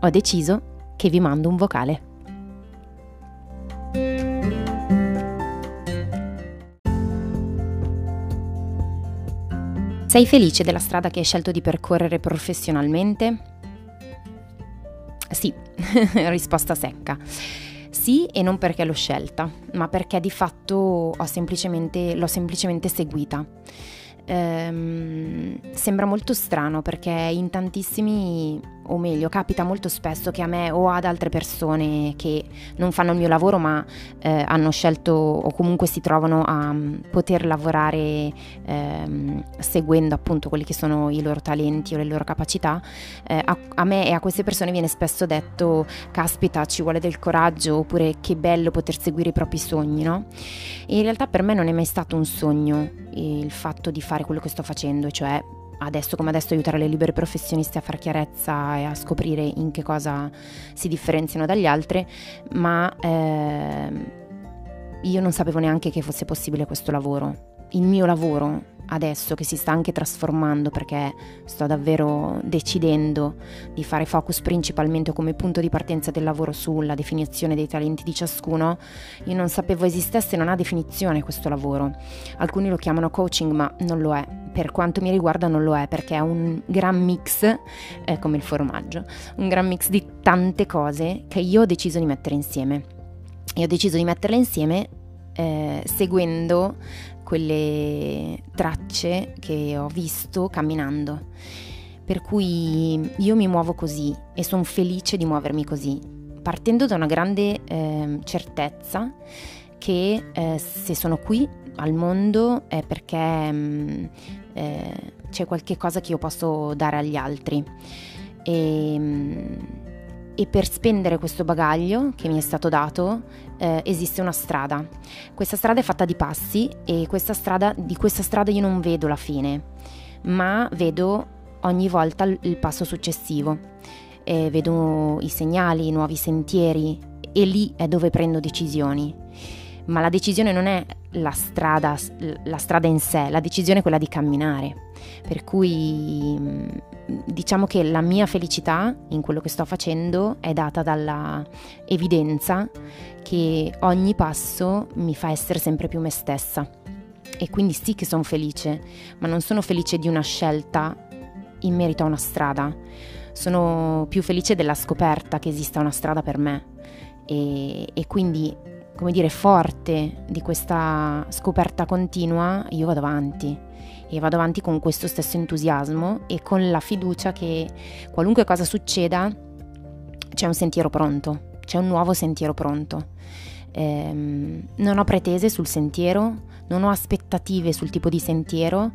ho deciso che vi mando un vocale. Sei felice della strada che hai scelto di percorrere professionalmente? Sì, risposta secca. Sì e non perché l'ho scelta, ma perché di fatto semplicemente, l'ho semplicemente seguita ehm, sembra molto strano perché in tantissimi, o meglio, capita molto spesso che a me o ad altre persone che non fanno il mio lavoro ma eh, hanno scelto o comunque si trovano a um, poter lavorare ehm, seguendo appunto quelli che sono i loro talenti o le loro capacità, eh, a, a me e a queste persone viene spesso detto caspita ci vuole del coraggio oppure che bello poter seguire i propri sogni, no? E in realtà per me non è mai stato un sogno il fatto di fare quello che sto facendo, cioè adesso come adesso aiutare le libere professionisti a fare chiarezza e a scoprire in che cosa si differenziano dagli altri, ma eh, io non sapevo neanche che fosse possibile questo lavoro. Il mio lavoro adesso che si sta anche trasformando perché sto davvero decidendo di fare focus principalmente come punto di partenza del lavoro sulla definizione dei talenti di ciascuno, io non sapevo esistesse, non ha definizione questo lavoro. Alcuni lo chiamano coaching, ma non lo è. Per quanto mi riguarda non lo è perché è un gran mix, eh, come il formaggio, un gran mix di tante cose che io ho deciso di mettere insieme. E ho deciso di metterle insieme eh, seguendo quelle tracce che ho visto camminando. Per cui io mi muovo così e sono felice di muovermi così, partendo da una grande eh, certezza che eh, se sono qui al mondo è perché mh, mm, eh, c'è qualche cosa che io posso dare agli altri. E, mh, mm, e per spendere questo bagaglio che mi è stato dato eh, esiste una strada. Questa strada è fatta di passi e questa strada, di questa strada io non vedo la fine, ma vedo ogni volta il passo successivo. Eh, vedo i segnali, i nuovi sentieri e lì è dove prendo decisioni. Ma la decisione non è la strada, la strada in sé, la decisione è quella di camminare. Per cui mm, diciamo che la mia felicità in quello che sto facendo è data dalla evidenza che ogni passo mi fa essere sempre più me stessa. E quindi sì che sono felice, ma non sono felice di una scelta in merito a una strada. Sono più felice della scoperta che esista una strada per me. E, e quindi, come dire, forte di questa scoperta continua, io vado avanti e vado avanti con questo stesso entusiasmo e con la fiducia che qualunque cosa succeda c'è un sentiero pronto, c'è un nuovo sentiero pronto. Ehm, non ho pretese sul sentiero, non ho aspettative sul tipo di sentiero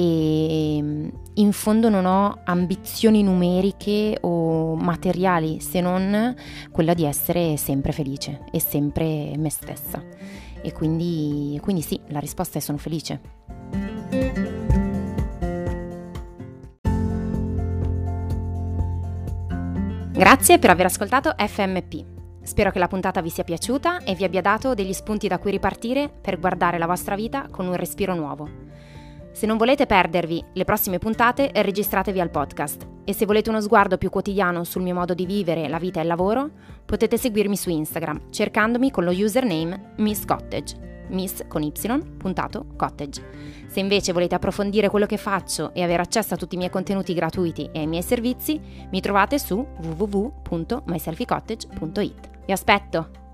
e in fondo non ho ambizioni numeriche o materiali se non quella di essere sempre felice e sempre me stessa. E quindi, quindi sì, la risposta è sono felice. Grazie per aver ascoltato FMP. Spero che la puntata vi sia piaciuta e vi abbia dato degli spunti da cui ripartire per guardare la vostra vita con un respiro nuovo. Se non volete perdervi le prossime puntate, registratevi al podcast e se volete uno sguardo più quotidiano sul mio modo di vivere la vita e il lavoro, potete seguirmi su Instagram cercandomi con lo username Miss Cottage miss con y, puntato, cottage. Se invece volete approfondire quello che faccio e avere accesso a tutti i miei contenuti gratuiti e ai miei servizi, mi trovate su www.myselfycottage.it. Vi aspetto!